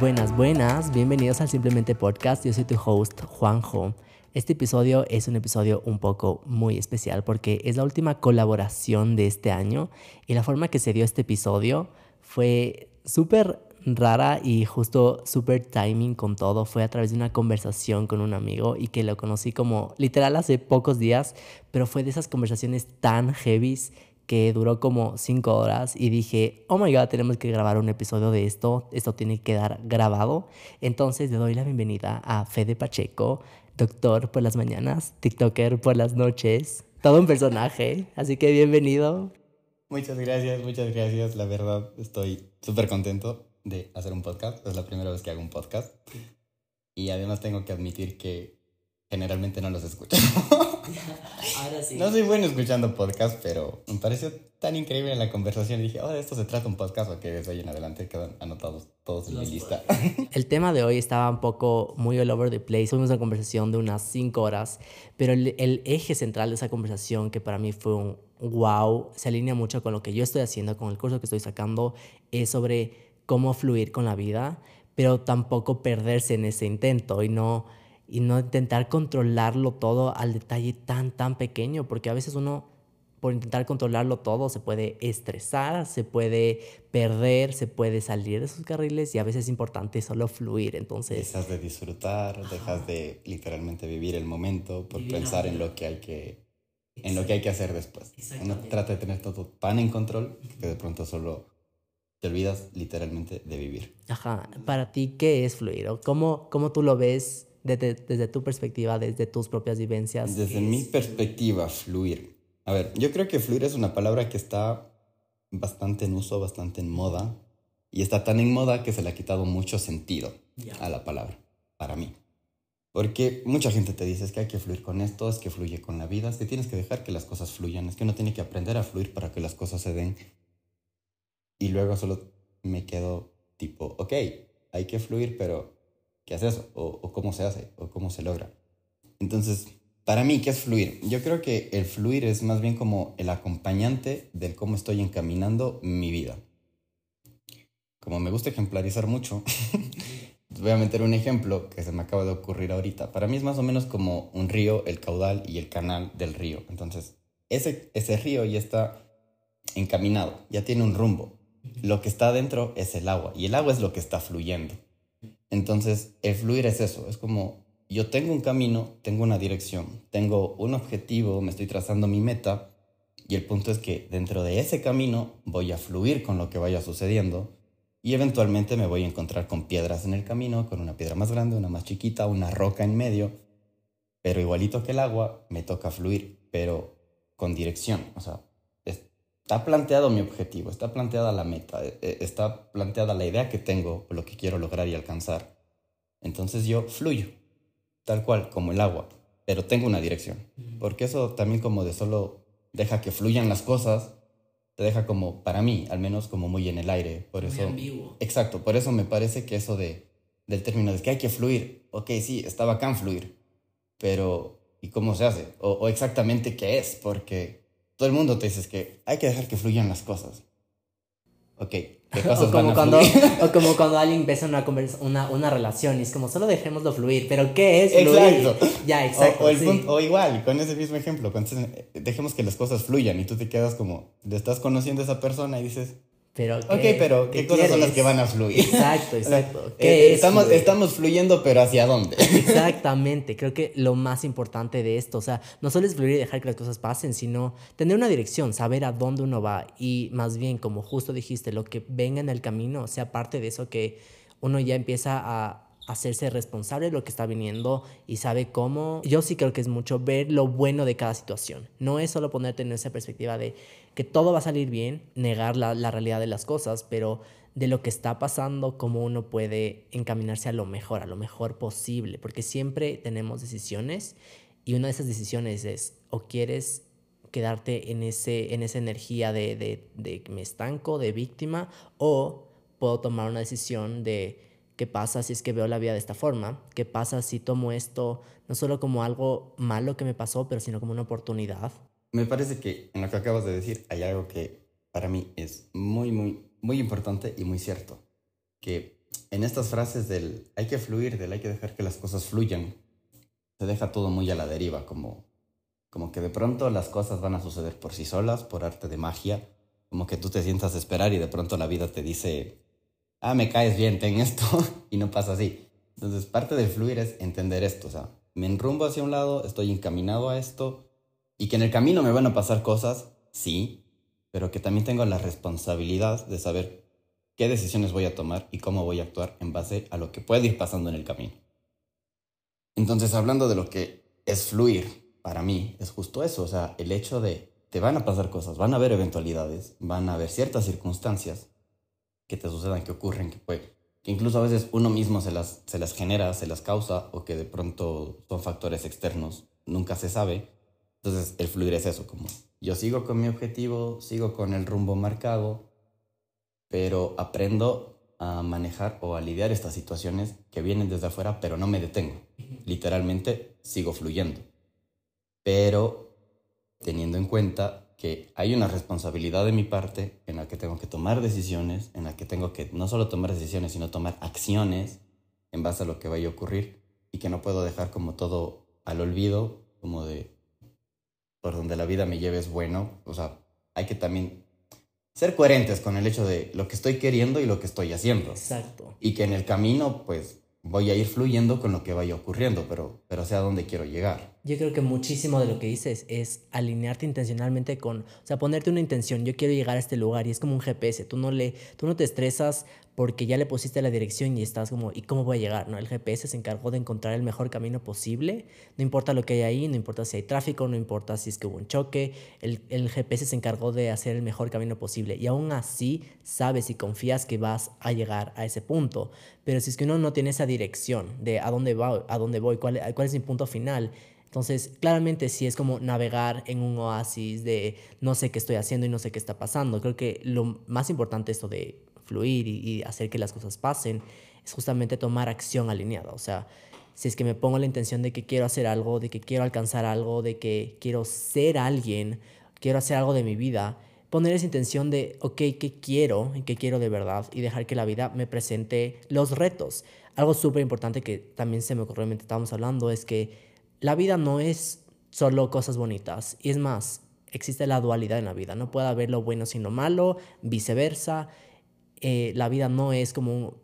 Buenas, buenas, bienvenidos al Simplemente Podcast. Yo soy tu host, Juanjo. Este episodio es un episodio un poco muy especial porque es la última colaboración de este año y la forma que se dio este episodio fue súper rara y justo súper timing con todo. Fue a través de una conversación con un amigo y que lo conocí como literal hace pocos días, pero fue de esas conversaciones tan heavies que duró como cinco horas y dije, oh my god, tenemos que grabar un episodio de esto, esto tiene que quedar grabado. Entonces le doy la bienvenida a Fede Pacheco, doctor por las mañanas, TikToker por las noches, todo un personaje, así que bienvenido. Muchas gracias, muchas gracias, la verdad estoy súper contento de hacer un podcast, es la primera vez que hago un podcast y además tengo que admitir que generalmente no los escucho. Ahora sí. No soy bueno escuchando podcast, pero me pareció tan increíble la conversación. Y dije, oh, de esto se trata un podcast o que desde ahí en adelante quedan anotados todos en mi lista. El tema de hoy estaba un poco muy all over the place. Tuvimos una conversación de unas cinco horas, pero el, el eje central de esa conversación, que para mí fue un wow, se alinea mucho con lo que yo estoy haciendo, con el curso que estoy sacando, es sobre cómo fluir con la vida, pero tampoco perderse en ese intento y no y no intentar controlarlo todo al detalle tan, tan pequeño, porque a veces uno, por intentar controlarlo todo, se puede estresar, se puede perder, se puede salir de sus carriles y a veces es importante solo fluir, entonces... Dejas de disfrutar, dejas de literalmente vivir el momento por pensar en lo que hay que... En lo que hay que hacer después. Uno trata de tener todo tan en control que de pronto solo te olvidas literalmente de vivir. Ajá. Para ti, ¿qué es fluir? ¿O cómo, cómo tú lo ves desde, desde tu perspectiva, desde tus propias vivencias? Desde mi perspectiva, fluir. A ver, yo creo que fluir es una palabra que está bastante en uso, bastante en moda, y está tan en moda que se le ha quitado mucho sentido a la palabra, para mí. Porque mucha gente te dice es que hay que fluir con esto, es que fluye con la vida, es que tienes que dejar que las cosas fluyan, es que uno tiene que aprender a fluir para que las cosas se den. Y luego solo me quedo tipo, ok, hay que fluir, pero ¿qué hace eso? O, cómo se hace, o cómo se logra. Entonces, para mí, ¿qué es fluir? Yo creo que el fluir es más bien como el acompañante del cómo estoy encaminando mi vida. Como me gusta ejemplarizar mucho, voy a meter un ejemplo que se me acaba de ocurrir ahorita. Para mí es más o menos como un río, el caudal y el canal del río. Entonces, ese, ese río ya está encaminado, ya tiene un rumbo. Lo que está adentro es el agua y el agua es lo que está fluyendo. Entonces, el fluir es eso, es como yo tengo un camino, tengo una dirección, tengo un objetivo, me estoy trazando mi meta y el punto es que dentro de ese camino voy a fluir con lo que vaya sucediendo y eventualmente me voy a encontrar con piedras en el camino, con una piedra más grande, una más chiquita, una roca en medio, pero igualito que el agua, me toca fluir, pero con dirección, o sea, está planteado mi objetivo, está planteada la meta, e, e, está planteada la idea que tengo, lo que quiero lograr y alcanzar. Entonces yo fluyo, tal cual, como el agua, pero tengo una dirección. Porque eso también como de solo deja que fluyan las cosas, te deja como, para mí, al menos como muy en el aire. Por eso, Exacto, por eso me parece que eso de, del término de que hay que fluir, ok, sí, está bacán fluir, pero ¿y cómo se hace? O, o exactamente qué es, porque todo el mundo te dice que hay que dejar que fluyan las cosas. Ok, ¿qué cosas o como van a cuando, fluir? O como cuando alguien empieza una, una, una relación y es como, solo dejémoslo fluir, pero ¿qué es fluir? Exacto. Ya, exacto. O, o, el sí. punto- o igual, con ese mismo ejemplo, cuando eh, dejemos que las cosas fluyan y tú te quedas como, le estás conociendo a esa persona y dices, Pero ok, ¿qué- pero ¿qué, cosas son las que van a fluir? Exacto, exacto. Eh, ¿Qué es estamos, fluir? estamos fluyendo, pero ¿hacia dónde? Exactamente, creo que lo más importante de esto, o sea, no solo es fluir y dejar que las cosas pasen, sino tener una dirección, saber a dónde uno va y más bien, como justo dijiste, lo que venga en el camino sea parte de eso que uno ya empieza a hacerse responsable de lo que está viniendo y sabe cómo. Yo sí creo que es mucho ver lo bueno de cada situación. No es solo ponerte en esa perspectiva de que todo va a salir bien, negar la, la realidad de las cosas, pero de lo que está pasando, cómo uno puede encaminarse a lo mejor, a lo mejor posible, porque siempre tenemos decisiones y una de esas decisiones es o quieres quedarte en, ese, en esa energía de, de, me estanco, de víctima, o puedo tomar una decisión de qué pasa si es que veo la vida de esta forma, qué pasa si tomo esto no solo como algo malo que me pasó, pero sino como una oportunidad me parece que en lo que acabas de decir hay algo que para mí es muy, muy, muy importante y muy cierto. Que en estas frases del hay que fluir, del hay que dejar que las cosas fluyan, se deja todo muy a la deriva, como, como que de pronto las cosas van a suceder por sí solas, por arte de magia, como que tú te sientas a esperar y de pronto la vida te dice, ah, me caes bien, ten esto, y no pasa así. Entonces, parte del fluir es entender esto, o sea, me enrumbo hacia un lado, estoy encaminado a esto, y que en el camino me van a pasar cosas, sí, pero que también tengo la responsabilidad de saber qué decisiones voy a tomar y cómo voy a actuar en base a lo que puede ir pasando en el camino. Entonces, hablando de lo que es fluir, para mí es justo eso, o sea, el hecho de te van a pasar cosas, van a haber eventualidades, van a haber ciertas circunstancias que te sucedan, que ocurren, que puede, que incluso a veces uno mismo se las, se las genera, se las causa o que de pronto son factores externos, nunca se sabe. Entonces el fluir es eso, como yo sigo con mi objetivo, sigo con el rumbo marcado, pero aprendo a manejar o a lidiar estas situaciones que vienen desde afuera, pero no me detengo. Literalmente sigo fluyendo. Pero teniendo en cuenta que hay una responsabilidad de mi parte en la que tengo que tomar decisiones, en la que tengo que no solo tomar decisiones, sino tomar acciones en base a lo que vaya a ocurrir y que no puedo dejar como todo al olvido, como de por donde la vida me lleve es bueno. O sea, hay que también ser coherentes con el hecho de lo que estoy queriendo y lo que estoy haciendo. Exacto. Y que en el camino, pues, voy a ir fluyendo con lo que vaya ocurriendo, pero, pero sé a dónde quiero llegar. Yo creo que muchísimo de lo que dices es alinearte intencionalmente con, o sea, ponerte una intención, yo quiero llegar a este lugar y es como un GPS, tú no le tú no te estresas porque ya le pusiste la dirección y estás como, ¿y cómo voy a llegar? No, el GPS se encargó de encontrar el mejor camino posible, no importa lo que hay ahí, no importa si hay tráfico, no importa si es que hubo un choque, el, el GPS se encargó de hacer el mejor camino posible y aún así sabes y confías que vas a llegar a ese punto, pero si es que uno no tiene esa dirección de a dónde, va, a dónde voy, cuál, cuál es mi punto final, entonces, claramente sí es como navegar en un oasis de no sé qué estoy haciendo y no sé qué está pasando. Creo que lo más importante esto de fluir y, hacer que las cosas pasen, es justamente tomar acción alineada. O sea, si es que me pongo la intención de que quiero hacer algo, de que quiero alcanzar algo, de que quiero ser alguien, quiero hacer algo de mi vida, poner esa intención de, ok, ¿qué quiero y qué quiero de verdad? Y dejar que la vida me presente los retos. Algo súper importante que también se me ocurrió mientras estábamos hablando es que la vida no es solo cosas bonitas. Y es más, existe la dualidad en la vida. No puede haber lo bueno sin lo malo, viceversa. Eh, la vida no es como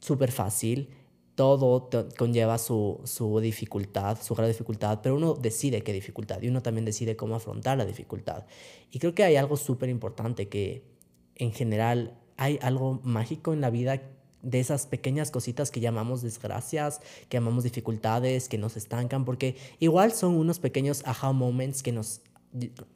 súper fácil, todo conlleva su, su, dificultad, su de dificultad, pero uno decide qué dificultad y uno también decide cómo afrontar la dificultad. Y creo que hay algo súper importante que en general hay algo mágico en la vida de esas pequeñas cositas que llamamos desgracias, que llamamos dificultades, que nos estancan, porque igual son unos pequeños aha moments que nos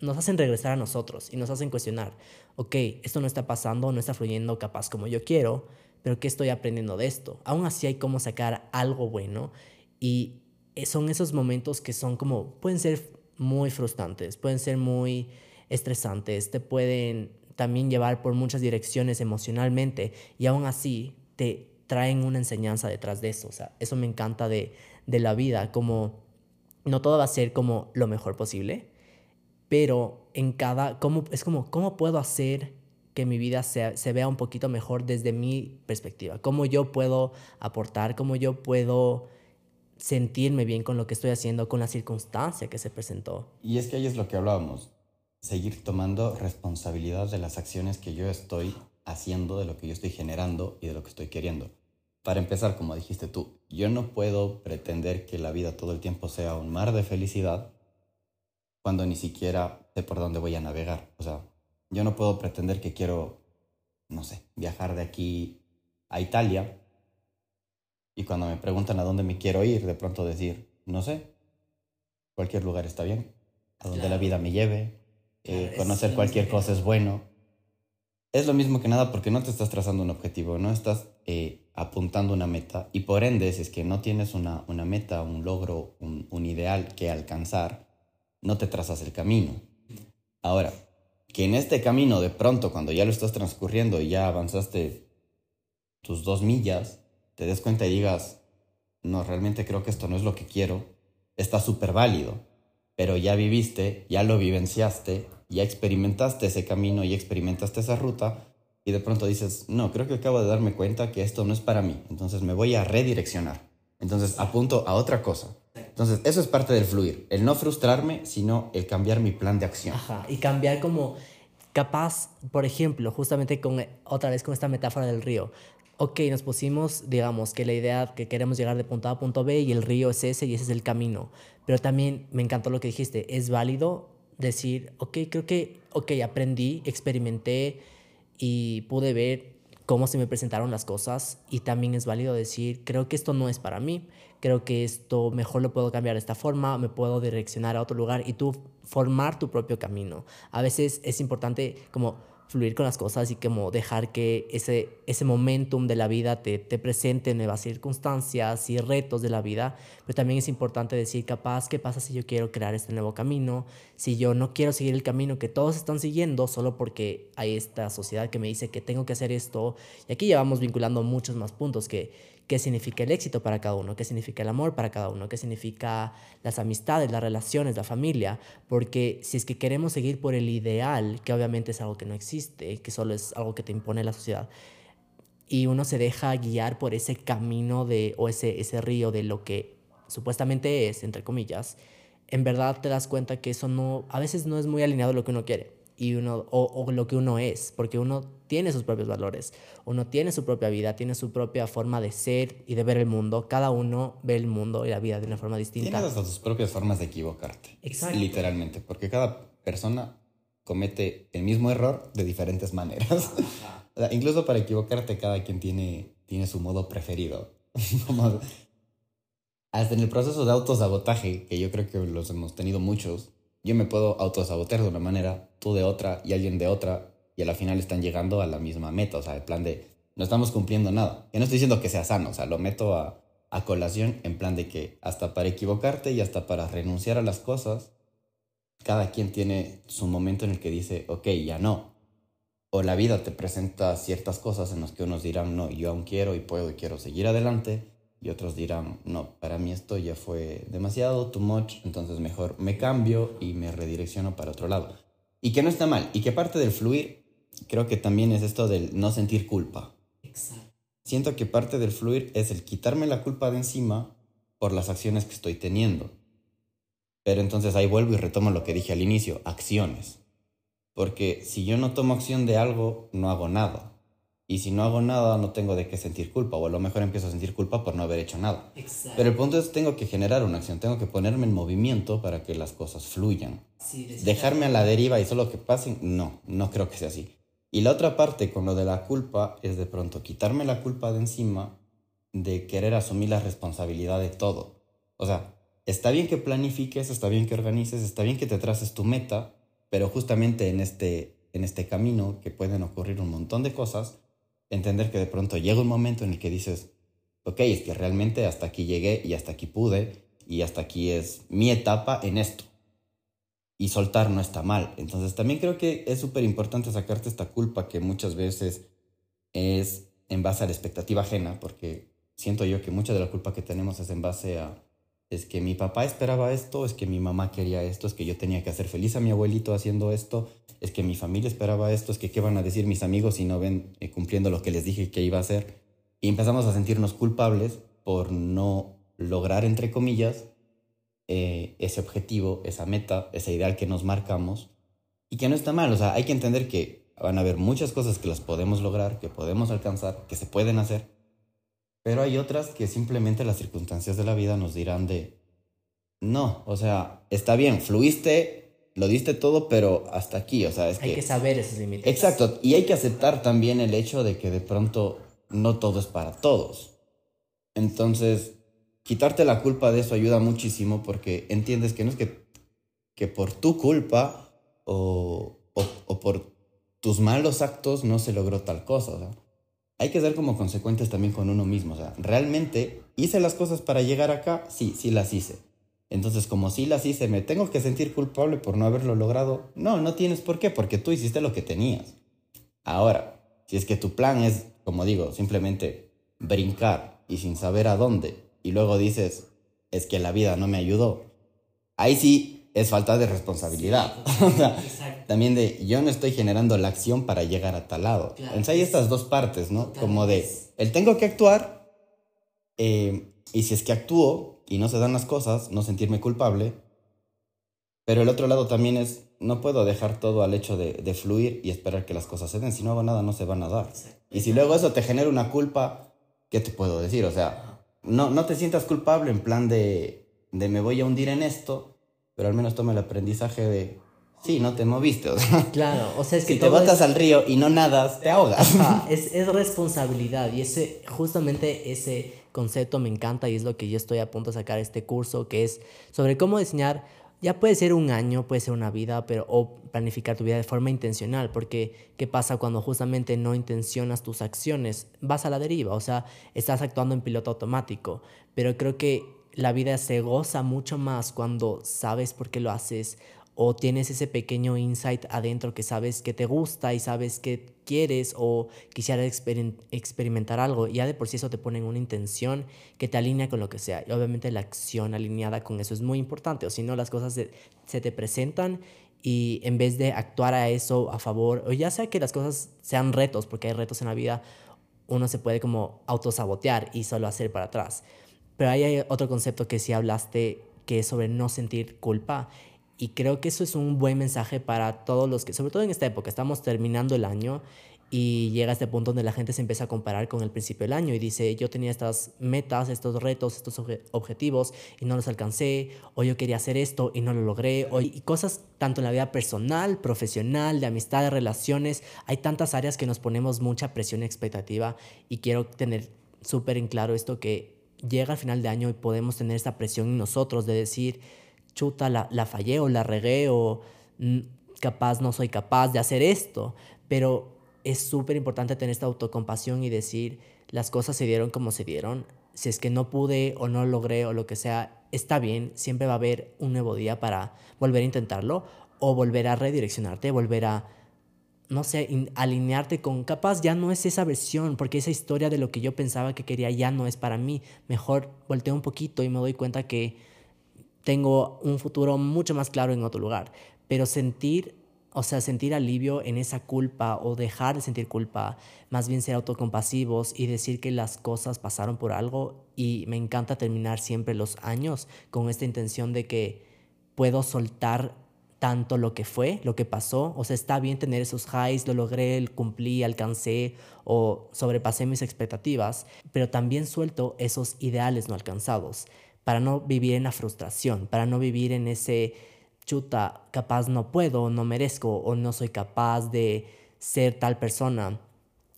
nos hacen regresar a nosotros y nos hacen cuestionar, ok, esto no está pasando, no está fluyendo capaz como yo quiero, pero ¿qué estoy aprendiendo de esto? Aún así hay como sacar algo bueno y son esos momentos que son como, pueden ser muy frustrantes, pueden ser muy estresantes, te pueden también llevar por muchas direcciones emocionalmente y aún así te traen una enseñanza detrás de eso, o sea, eso me encanta de, de la vida, como no todo va a ser como lo mejor posible, pero en cada, cómo, es como, ¿cómo puedo hacer que mi vida se, se vea un poquito mejor desde mi perspectiva? ¿Cómo yo puedo aportar? ¿Cómo yo puedo sentirme bien con lo que estoy haciendo, con la circunstancia que se presentó? Y es que ahí es lo que hablábamos, seguir tomando responsabilidad de las acciones que yo estoy haciendo, de lo que yo estoy generando y de lo que estoy queriendo. Para empezar, como dijiste tú, yo no puedo pretender que la vida todo el tiempo sea un mar de felicidad cuando ni siquiera sé por dónde voy a navegar. O sea, yo no puedo pretender que quiero, no sé, viajar de aquí a Italia y cuando me preguntan a dónde me quiero ir, de pronto decir, no sé, cualquier lugar está bien, a donde la vida me lleve, eh, conocer cualquier cosa es bueno. Es lo mismo que nada porque no te estás trazando un objetivo, no estás eh, apuntando una meta y por ende, si es que no tienes una, una meta, un logro, un, un ideal que alcanzar, no te trazas el camino. Ahora, que en este camino de pronto, cuando ya lo estás transcurriendo y ya avanzaste tus dos millas, te des cuenta y digas, no, realmente creo que esto no es lo que quiero, está súper válido. pero ya viviste, ya lo vivenciaste, ya experimentaste ese camino y experimentaste esa ruta y de pronto dices, no, creo que acabo de darme cuenta que esto no es para mí, entonces me voy a redireccionar. Entonces apunto a otra cosa. Entonces eso es parte del fluir, el no frustrarme, sino el cambiar mi plan de acción. Ajá, y cambiar como capaz, por ejemplo, justamente con otra vez con esta metáfora del río. Ok, nos pusimos, digamos, que la idea que queremos llegar de punto A a punto B y el río es ese y ese es el camino. Pero también me encantó lo que dijiste, es válido decir, ok, creo que, ok, aprendí, experimenté, y pude ver cómo se me presentaron las cosas y también es válido decir, creo que esto no es para mí, creo que esto mejor lo puedo cambiar de esta forma, me puedo direccionar a otro lugar y tú formar tu propio camino. A veces es importante como fluir con las cosas y como dejar que ese, ese momentum de la vida te, te presente nuevas circunstancias y retos de la vida, pero también es importante decir, capaz, ¿qué pasa si yo quiero crear este nuevo camino? Si yo no quiero seguir el camino que todos están siguiendo solo porque hay esta sociedad que me dice que tengo que hacer esto, y aquí ya vamos vinculando muchos más puntos que qué significa el éxito para cada uno, qué significa el amor para cada uno, qué significa las amistades, las relaciones, la familia, porque si es que queremos seguir por el ideal, que obviamente es algo que no existe, que solo es algo que te impone la sociedad, y uno se deja guiar por ese camino de, o ese, ese río de lo que supuestamente es, entre comillas, en verdad te das cuenta que eso no, a veces no es muy alineado a lo que uno quiere y uno, o, lo que uno es, porque uno tiene sus propios valores, uno tiene su propia vida, tiene su propia forma de ser y de ver el mundo, cada uno ve el mundo y la vida de una forma distinta. Tienes hasta tus propias formas de equivocarte. Exacto. Literalmente, porque cada persona comete el mismo error de diferentes maneras. incluso para equivocarte, cada quien tiene, tiene su modo preferido. hasta en el proceso de autosabotaje, que yo creo que los hemos tenido muchos, yo me puedo autosabotear de una manera, tú de otra y alguien de otra, y a la final están llegando a la misma meta, o sea, el plan de no estamos cumpliendo nada. Yo no estoy diciendo que sea sano, o sea, lo meto a, a colación en plan de que hasta para equivocarte y hasta para renunciar a las cosas, cada quien tiene su momento en el que dice, ok, ya no. O la vida te presenta ciertas cosas en las que unos dirán, no, yo aún quiero y puedo y quiero seguir adelante y otros dirán, no, para mí esto ya fue demasiado, too much, entonces mejor me cambio y me redirecciono para otro lado. Y que no está mal, y que parte del fluir creo que también es esto del no sentir culpa. Exacto. Siento que parte del fluir es el quitarme la culpa de encima por las acciones que estoy teniendo. Pero entonces ahí vuelvo y retomo lo que dije al inicio, acciones. Porque si yo no tomo acción de algo, no hago nada. Y si no hago nada, no tengo de qué sentir culpa, o a lo mejor empiezo a sentir culpa por no haber hecho nada. Pero el punto es, tengo que generar una acción, tengo que ponerme en movimiento para que las cosas fluyan. Dejarme a la deriva y solo que pasen, no, no creo que sea así. Y la otra parte con lo de la culpa es de pronto quitarme la culpa de encima de querer asumir la responsabilidad de todo. O sea, está bien que planifiques, está bien que organices, está bien que te traces tu meta, pero justamente en este, en este camino que pueden ocurrir un montón de cosas, entender que de pronto llega un momento en el que dices, ok, es que realmente hasta aquí llegué y hasta aquí pude y hasta aquí es mi etapa en esto. Y soltar no está mal. Entonces también creo que es súper importante sacarte esta culpa que muchas veces es en base a la expectativa ajena, porque siento yo que mucha de la culpa que tenemos es en base a, es que mi papá esperaba esto, es que mi mamá quería esto, es que yo tenía que hacer feliz a mi abuelito haciendo esto, es que mi familia esperaba esto, es que qué van a decir mis amigos si no ven eh, cumpliendo lo que les dije que iba a hacer. Y empezamos a sentirnos culpables por no lograr, entre comillas, eh, ese objetivo, esa meta, ese ideal que nos marcamos y que no está mal. O sea, hay que entender que van a haber muchas cosas que las podemos lograr, que podemos alcanzar, que se pueden hacer, pero hay otras que simplemente las circunstancias de la vida nos dirán de, no, o sea, está bien, fluiste, lo diste todo, pero hasta aquí, o sea, es hay que... Hay que saber esos límites. Exacto, y hay que aceptar también el hecho de que de pronto no todo es para todos. Entonces, quitarte la culpa de eso ayuda muchísimo porque entiendes que no es que, que por tu culpa o, o, o por tus malos actos no se logró tal cosa. O sea, hay que ser como consecuentes también con uno mismo. O sea, realmente hice las cosas para llegar acá, sí, sí las hice. Entonces, como si las hice, ¿me tengo que sentir culpable por no haberlo logrado? No, no tienes por qué, porque tú hiciste lo que tenías. Ahora, si es que tu plan es, como digo, simplemente brincar y sin saber a dónde, y luego dices, es que la vida no me ayudó, ahí sí es falta de responsabilidad. también de yo no estoy generando la acción para llegar a tal lado. Entonces hay estas dos partes, ¿no? Como de, el tengo que actuar eh, y si es que actúo y no se dan las cosas, no sentirme culpable. Pero el otro lado también es, no puedo dejar todo al hecho de, de fluir y esperar que las cosas se den. Si no hago nada, no se van a dar. Y si luego eso te genera una culpa, ¿qué te puedo decir? O sea, no, no te sientas culpable en plan de, de me voy a hundir en esto pero al menos toma el aprendizaje de, sí, no te moviste. O sea, claro, o sea, es que... Si te botas al río y no nadas, te ahogas. es, es responsabilidad y ese, justamente ese concepto me encanta y es lo que yo estoy a punto de sacar este curso, que es sobre cómo diseñar, ya puede ser un año, puede ser una vida, pero o planificar tu vida de forma intencional, porque ¿qué pasa cuando justamente no intencionas tus acciones? Vas a la deriva, o sea, estás actuando en piloto automático, pero creo que la vida se goza mucho más cuando sabes por qué lo haces o tienes ese pequeño insight adentro que sabes que te gusta y sabes que quieres o quisieras experimentar algo. Ya de por sí eso te pone en una intención que te alinea con lo que sea. Y obviamente la acción alineada con eso es muy importante. O si no, las cosas se, se te presentan y en vez de actuar a eso a favor, o ya sea que las cosas sean retos, porque hay retos en la vida, uno se puede como autosabotear y solo hacer para atrás. Pero hay otro concepto que sí hablaste, que es sobre no sentir culpa. Y creo que eso es un buen mensaje para todos los que, sobre todo en esta época, estamos terminando el año y llega este punto donde la gente se empieza a comparar con el principio del año y dice, yo tenía estas metas, estos retos, estos objetivos y no los alcancé, o yo quería hacer esto y no lo logré, o, y cosas tanto en la vida personal, profesional, de amistad, de relaciones, hay tantas áreas que nos ponemos mucha presión y expectativa y quiero tener súper en claro esto que llega al final de año y podemos tener esta presión en nosotros de decir, chuta, la, la fallé o la regué o mm, capaz no soy capaz de hacer esto. Pero es súper importante tener esta autocompasión y decir, las cosas se dieron como se dieron. Si es que no pude o no logré o lo que sea, está bien, siempre va a haber un nuevo día para volver a intentarlo o volver a redireccionarte, volver a no sé, alinearte con, capaz ya no es esa versión, porque esa historia de lo que yo pensaba que quería ya no es para mí. Mejor volteo un poquito y me doy cuenta que tengo un futuro mucho más claro en otro lugar. Pero sentir, o sea, sentir alivio en esa culpa o dejar de sentir culpa, más bien ser autocompasivos y decir que las cosas pasaron por algo. Y me encanta terminar siempre los años con esta intención de que puedo soltar tanto lo que fue, lo que pasó. O sea, está bien tener esos highs, lo logré, cumplí, alcancé o sobrepasé mis expectativas, pero también suelto esos ideales no alcanzados para no vivir en la frustración, para no vivir en ese chuta, capaz no puedo, no merezco o no soy capaz de ser tal persona.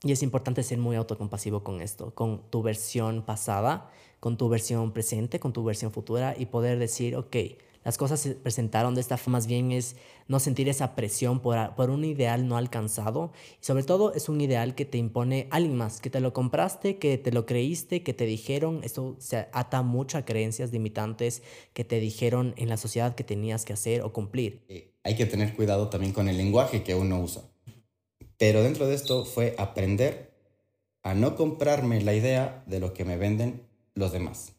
Y es importante ser muy autocompasivo con esto, con tu versión pasada, con tu versión presente, con tu versión futura y poder decir, ok, las cosas se presentaron de esta forma, más bien es no sentir esa presión por, por un ideal no alcanzado y sobre todo es un ideal que te impone alguien más, que te lo compraste, que te lo creíste, que te dijeron, esto se ata mucho a creencias limitantes que te dijeron en la sociedad que tenías que hacer o cumplir. Eh, hay que tener cuidado también con el lenguaje que uno usa. Pero dentro de esto fue aprender a no comprarme la idea de lo que me venden los demás.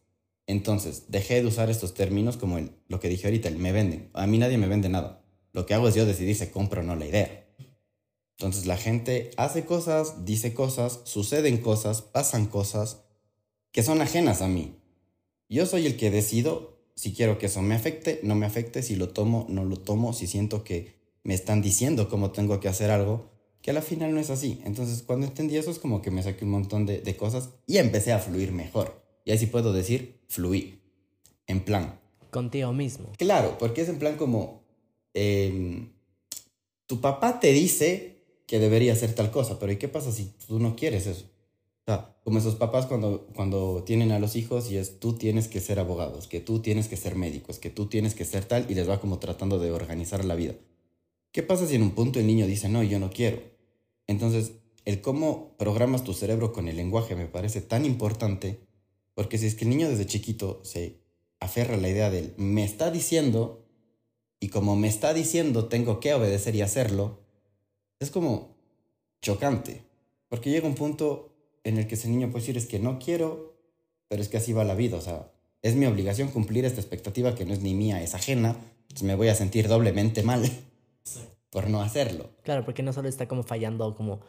Entonces, dejé de usar estos términos como lo que dije ahorita, el me venden. A mí nadie me vende nada. Lo que hago es yo decidir si compro o no la idea. Entonces la gente hace cosas, dice cosas, suceden cosas, pasan cosas que son ajenas a mí. Yo soy el que decido si quiero que eso me afecte, no me afecte, si lo tomo, no lo tomo, si siento que me están diciendo cómo tengo que hacer algo, que a la final no es así. Entonces cuando entendí eso es como que me saqué un montón de, de cosas y empecé a fluir mejor. Y así puedo decir, fluí. En plan. Contigo mismo. Claro, porque es en plan como, em, tu papá te dice que debería hacer tal cosa, pero ¿y qué pasa si tú no quieres eso? O sea, como esos papás cuando, cuando tienen a los hijos y es tú tienes que ser abogados, que tú tienes que ser médicos, que tú tienes que ser tal y les va como tratando de organizar la vida. ¿Qué pasa si en un punto el niño dice, no, yo no quiero? Entonces, el cómo programas tu cerebro con el lenguaje me parece tan importante porque si es que el niño desde chiquito se aferra a la idea del me está diciendo y como me está diciendo tengo que obedecer y hacerlo, es como chocante. Porque llega un punto en el que ese niño puede decir es que no quiero, pero es que así va la vida. O sea, es mi obligación cumplir esta expectativa que no es ni mía, es ajena, me voy a sentir doblemente mal por no hacerlo. Claro, porque no solo está como fallando como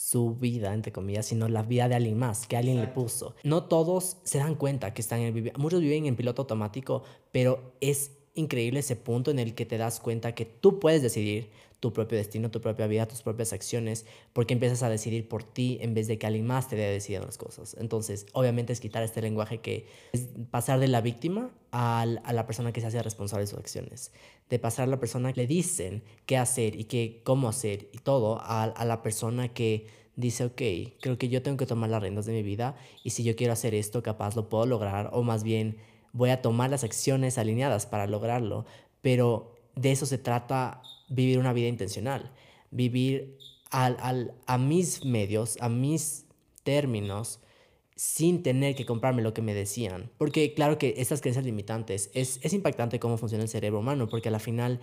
su vida, entre comillas, sino la vida de alguien más, que alguien le puso. No todos se dan cuenta que están en el... Muchos viven en piloto automático, pero es increíble ese punto en el que te das cuenta que tú puedes decidir tu propio destino, tu propia vida, tus propias acciones, porque empiezas a decidir por ti en vez de que alguien más te dé decidir las cosas. Entonces, obviamente es quitar este lenguaje que es pasar de la víctima a la persona que se hace responsable de sus acciones, de pasar a la persona que le dicen qué hacer y qué, cómo hacer y todo, a, a la persona que dice, ok, creo que yo tengo que tomar las riendas de mi vida y si yo quiero hacer esto, capaz lo puedo lograr o más bien voy a tomar las acciones alineadas para lograrlo, pero de eso se trata vivir una vida intencional, vivir al, a mis medios, a mis términos, sin tener que comprarme lo que me decían. Porque claro que estas creencias limitantes, es, impactante cómo funciona el cerebro humano, porque a la final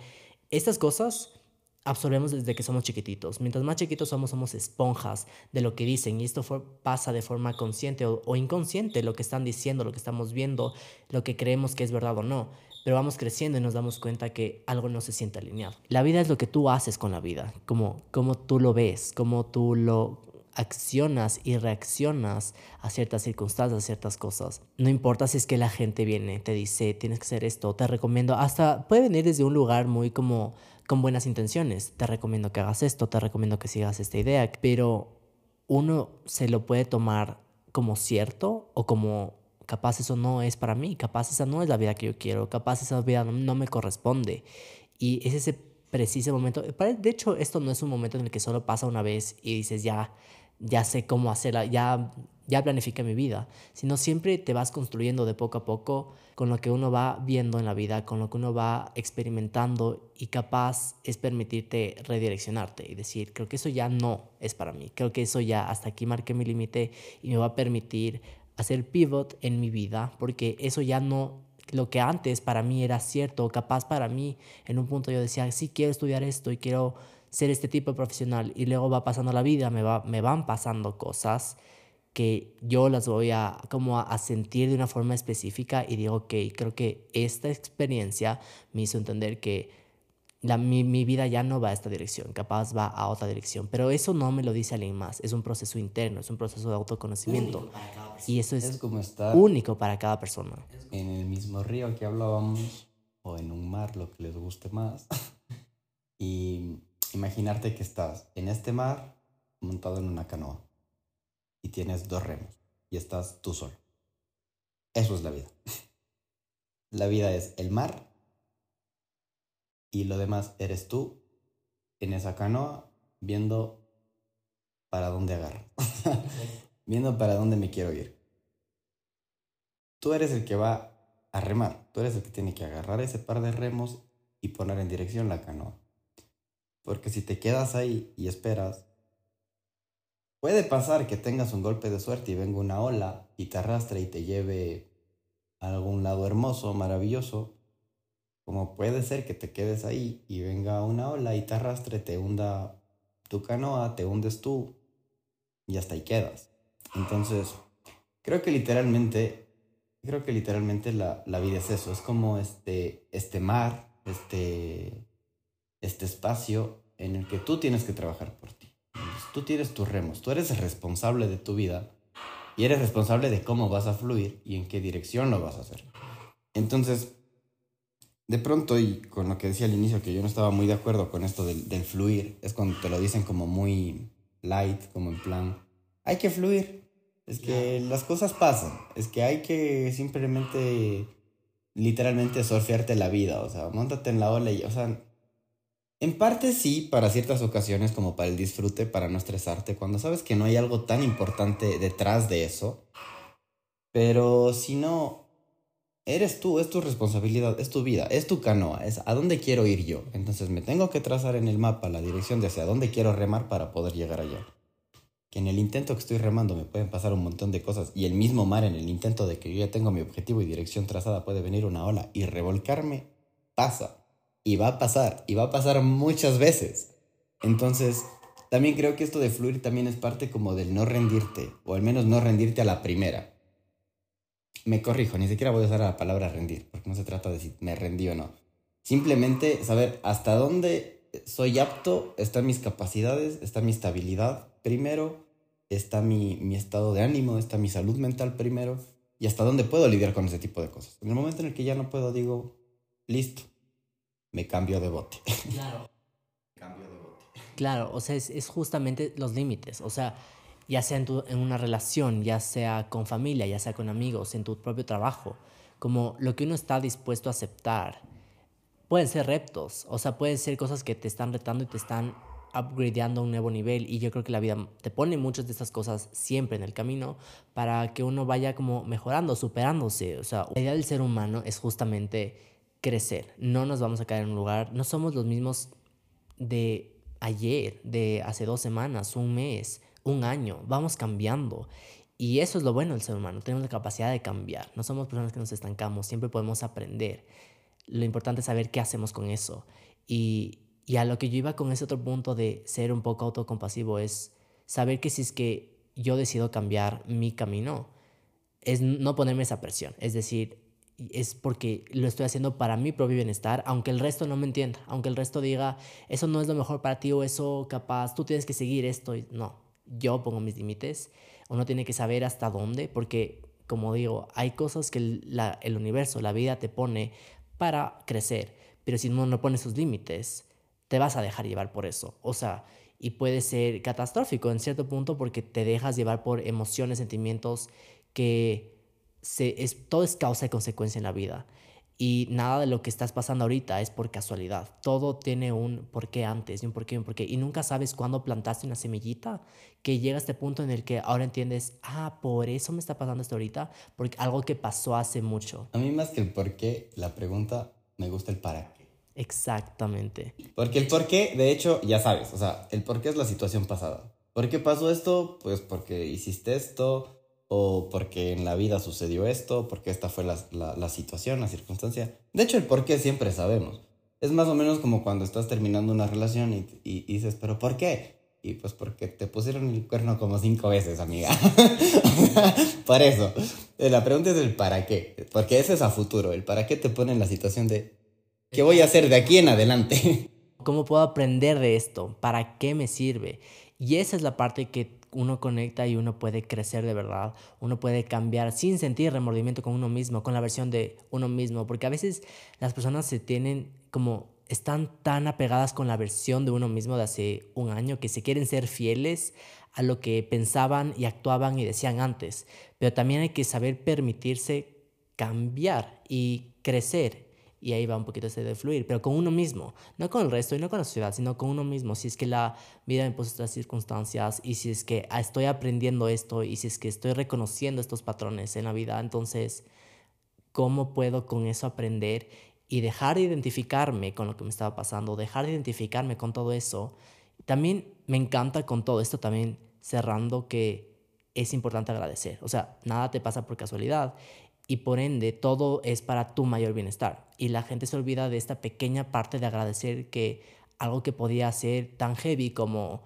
estas cosas absorbemos desde que somos chiquititos. Mientras más chiquitos somos, somos esponjas de lo que dicen y esto pasa de forma consciente o, inconsciente, lo que están diciendo, lo que estamos viendo, lo que creemos que es verdad o no. Pero vamos creciendo y nos damos cuenta que algo no se siente alineado. La vida es lo que tú haces con la vida, como, como tú lo ves, como tú lo accionas y reaccionas a ciertas circunstancias, a ciertas cosas. No importa si es que la gente viene, te dice, tienes que hacer esto, te recomiendo, hasta puede venir desde un lugar muy como con buenas intenciones. Te recomiendo que hagas esto, te recomiendo que sigas esta idea, pero uno se lo puede tomar como cierto o como capaz eso no es para mí, capaz esa no es la vida que yo quiero, capaz esa vida no, me corresponde. Y es ese preciso momento, de hecho esto no es un momento en el que solo pasa una vez y dices ya, ya sé cómo hacerla, ya ya planifica mi vida, sino siempre te vas construyendo de poco a poco con lo que uno va viendo en la vida, con lo que uno va experimentando y capaz es permitirte redireccionarte y decir, creo que eso ya no es para mí, creo que eso ya hasta aquí marqué mi límite y me va a permitir hacer pivot en mi vida, porque eso ya no, lo que antes para mí era cierto, capaz para mí, en un punto yo decía, sí quiero estudiar esto y quiero ser este tipo de profesional y luego va pasando la vida, me, va, me van pasando cosas que yo las voy a como a, sentir de una forma específica y digo, ok, creo que esta experiencia me hizo entender que la, mi, mi, vida ya no va a esta dirección, capaz va a otra dirección, pero eso no me lo dice alguien más, es un proceso interno, es un proceso de autoconocimiento y eso es, como estar único para cada persona. En el mismo río que hablábamos o en un mar, lo que les guste más, y imaginarte que estás en este mar montado en una canoa y tienes dos remos y estás tú solo. Eso es la vida. La vida es el mar y lo demás eres tú en esa canoa viendo para dónde agarro, viendo para dónde me quiero ir. Tú eres el que va a remar, tú eres el que tiene que agarrar ese par de remos y poner en dirección la canoa. Porque si te quedas ahí y esperas, Puede pasar que tengas un golpe de suerte y venga una ola y te arrastre y te lleve a algún lado hermoso, maravilloso. Como puede ser que te quedes ahí y venga una ola y te arrastre, te hunda tu canoa, te hundes tú y hasta ahí quedas. Entonces, creo que literalmente, creo que literalmente la, la vida es eso, es como este, este mar, este, este espacio en el que tú tienes que trabajar por ti tú tienes tus remos, tú eres responsable de tu vida y eres responsable de cómo vas a fluir y en qué dirección lo vas a hacer. Entonces, de pronto, y con lo que decía al inicio, que yo no estaba muy de acuerdo con esto del, del fluir, es cuando te lo dicen como muy light, como en plan, hay que fluir, es que las cosas pasan, es que hay que simplemente, literalmente, surfearte la vida, o sea, montate en la ola y, o sea, en parte sí, para ciertas ocasiones, como para el disfrute, para no estresarte, cuando sabes que no hay algo tan importante detrás de eso. Pero si no, eres tú, es tu responsabilidad, es tu vida, es tu canoa, es a dónde quiero ir yo. Entonces me tengo que trazar en el mapa la dirección de hacia dónde quiero remar para poder llegar allá. Que en el intento que estoy remando me pueden pasar un montón de cosas y el mismo mar en el intento de que yo ya tengo mi objetivo y dirección trazada puede venir una ola y revolcarme, pasa y va a pasar, y va a pasar muchas veces. Entonces, también creo que esto de fluir también es parte como del no rendirte, o al menos no rendirte a la primera. Me corrijo, ni siquiera voy a usar la palabra rendir, porque no se trata de si me rendí o no, Simplemente saber hasta dónde soy apto, están mis capacidades, está mi estabilidad primero, está mi, mi estado de ánimo, está mi salud mental primero y hasta dónde puedo lidiar con ese tipo de cosas. En el momento en el que ya no puedo, digo, listo, me cambio de bote. Claro. cambio de bote. Claro, o sea, es, es justamente los límites. O sea, ya sea en, tu, en una relación, ya sea con familia, ya sea con amigos, en tu propio trabajo, como lo que uno está dispuesto a aceptar. Pueden ser retos, o sea, pueden ser cosas que te están retando y te están upgradeando a un nuevo nivel y yo creo que la vida te pone muchas de estas cosas siempre en el camino para que uno vaya como mejorando, superándose. O sea, la idea del ser humano es justamente crecer. No nos vamos a caer en un lugar, no somos los mismos de ayer, de hace dos semanas, un mes, un año. Vamos cambiando. Y eso es lo bueno del ser humano. Tenemos la capacidad de cambiar. No somos personas que nos estancamos. Siempre podemos aprender. Lo importante es saber qué hacemos con eso. Y, y a lo que yo iba con ese otro punto de ser un poco autocompasivo es saber que si es que yo decido cambiar mi camino, es no ponerme esa presión. Es decir, es porque lo estoy haciendo para mi propio bienestar, aunque el resto no me entienda, aunque el resto diga, eso no es lo mejor para ti o eso capaz, tú tienes que seguir esto. No, yo pongo mis límites. Uno tiene que saber hasta dónde, porque como digo, hay cosas que el, universo, la vida te pone para crecer, pero si uno no pone sus límites, te vas a dejar llevar por eso. O sea, y puede ser catastrófico en cierto punto porque te dejas llevar por emociones, sentimientos que se, es, todo es causa y consecuencia en la vida. Y nada de lo que estás pasando ahorita es por casualidad. Todo tiene un porqué antes y un porqué y un porqué. Y nunca sabes cuándo plantaste una semillita que llega a este punto en el que ahora entiendes, ah, por eso me está pasando esto ahorita, porque algo que pasó hace mucho. A mí más que el porqué, la pregunta, me gusta el para Exactamente. Porque el por qué, de hecho, ya sabes, o sea, el por qué es la situación pasada. ¿Por qué pasó esto? Pues porque hiciste esto, o porque en la vida sucedió esto, porque esta fue la, la, situación, la circunstancia. De hecho, el por qué siempre sabemos. Es más o menos como cuando estás terminando una relación y, y, dices, pero ¿por qué? Y pues porque te pusieron el cuerno como cinco veces, amiga. Por eso. La pregunta es el para qué. Porque ese es a futuro. El para qué te pone en la situación de, ¿Qué voy a hacer de aquí en adelante? ¿Cómo puedo aprender de esto? ¿Para qué me sirve? Y esa es la parte que uno conecta y uno puede crecer de verdad. Uno puede cambiar sin sentir remordimiento con uno mismo, con la versión de uno mismo. Porque a veces las personas se tienen como están tan apegadas con la versión de uno mismo de hace un año que se quieren ser fieles a lo que pensaban y actuaban y decían antes. Pero también hay que saber permitirse cambiar y crecer y ahí va un poquito ese de fluir, pero con uno mismo, no con el resto y no con la sociedad, sino con uno mismo. Si es que la vida me puso estas circunstancias y si es que estoy aprendiendo esto y si es que estoy reconociendo estos patrones en la vida, entonces, ¿cómo puedo con eso aprender y dejar de identificarme con lo que me estaba pasando, dejar de identificarme con todo eso? También me encanta con todo esto, también cerrando que es importante agradecer. O sea, nada te pasa por casualidad y por ende todo es para tu mayor bienestar. Y la gente se olvida de esta pequeña parte de agradecer que algo que podía ser tan heavy como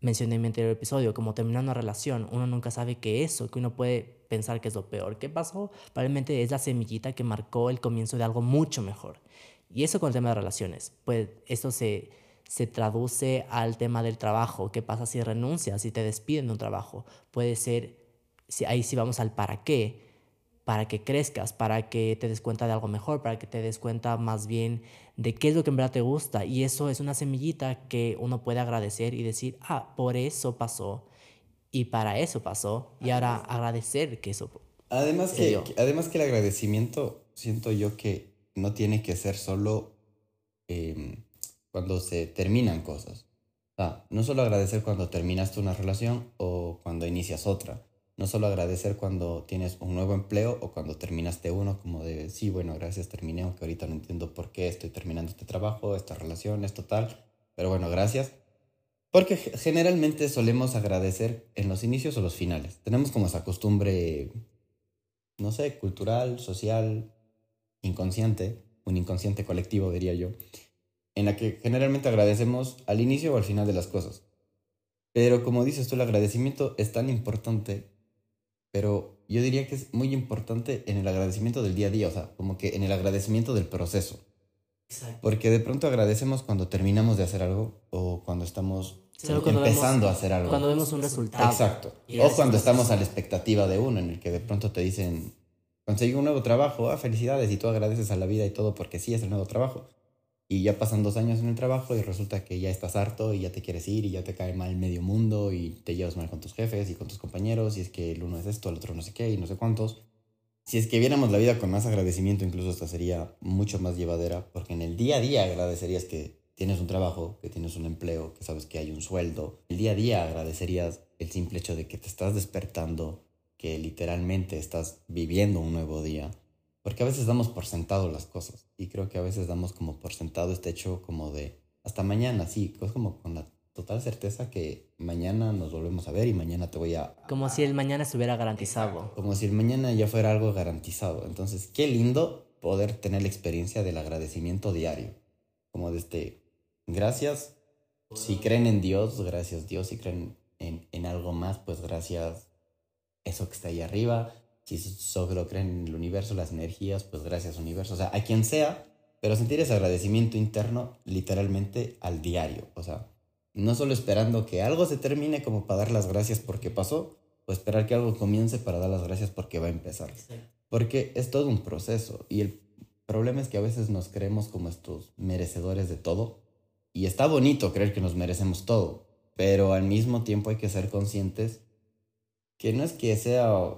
mencioné en mi anterior episodio, como terminar una relación, uno nunca sabe que eso, que uno puede pensar que es lo peor que pasó, probablemente es la semillita que marcó el comienzo de algo mucho mejor. Y eso con el tema de relaciones, pues esto se, se traduce al tema del trabajo, qué pasa si renuncias, si te despiden de un trabajo, puede ser, si, ahí sí vamos al para qué, para que crezcas, para que te des cuenta de algo mejor, para que te des cuenta más bien de qué es lo que en verdad te gusta. Y eso es una semillita que uno puede agradecer y decir, ah, por eso pasó y para eso pasó y ahora agradecer que eso. Además que, además que el agradecimiento, siento yo que no tiene que ser solo em, cuando se terminan cosas. O sea, no solo agradecer cuando terminaste una relación o cuando inicias otra no solo agradecer cuando tienes un nuevo empleo o cuando terminaste uno, como de, sí, bueno, gracias, terminé, aunque ahorita no entiendo por qué estoy terminando este trabajo, esta relación, esto tal, pero bueno, gracias. Porque generalmente solemos agradecer en los inicios o los finales. Tenemos como esa costumbre, no sé, cultural, social, inconsciente, un inconsciente colectivo, diría yo, en la que generalmente agradecemos al inicio o al final de las cosas. Pero como dices tú, el agradecimiento es tan importante pero yo diría que es muy importante en el agradecimiento del día a día, o sea, como que en el agradecimiento del proceso. Porque de pronto agradecemos cuando terminamos de hacer algo o cuando estamos empezando a hacer algo. Cuando vemos un resultado. Exacto. O cuando estamos a la expectativa de uno, en el que de pronto te dicen, conseguí un nuevo trabajo, ah, felicidades, y tú agradeces a la vida y todo porque sí es el nuevo trabajo. Y ya pasan dos años en el trabajo y resulta que ya estás harto y ya te quieres ir y ya te cae mal medio mundo y te llevas mal con tus jefes y con tus compañeros y es que el uno es esto, el otro no sé qué y no sé cuántos. Si es que viéramos la vida con más agradecimiento, incluso esta sería mucho más llevadera, porque en el día a día agradecerías que tienes un trabajo, que tienes un empleo, que sabes que hay un sueldo. El día a día agradecerías el simple hecho de que te estás despertando, que literalmente estás viviendo un nuevo día. Porque a veces damos por sentado las cosas y creo que a veces damos como por sentado este hecho como de hasta mañana, sí, es como con la total certeza que mañana nos volvemos a ver y mañana te voy a... Como si el mañana estuviera garantizado. Como si el mañana ya fuera algo garantizado. Entonces, qué lindo poder tener la experiencia del agradecimiento diario. Como de este, Gracias. Si creen en Dios, gracias Dios. Si creen en, en algo más, pues gracias eso que está ahí arriba. Si solo creen en el universo, las energías, pues gracias universo. O sea, a quien sea, pero sentir ese agradecimiento interno literalmente al diario. O sea, no solo esperando que algo se termine como para dar las gracias porque pasó, o esperar que algo comience para dar las gracias porque va a empezar. Porque es todo un proceso y el problema es que a veces nos creemos como estos merecedores de todo y está bonito creer que nos merecemos todo, pero al mismo tiempo hay que ser conscientes que no es que sea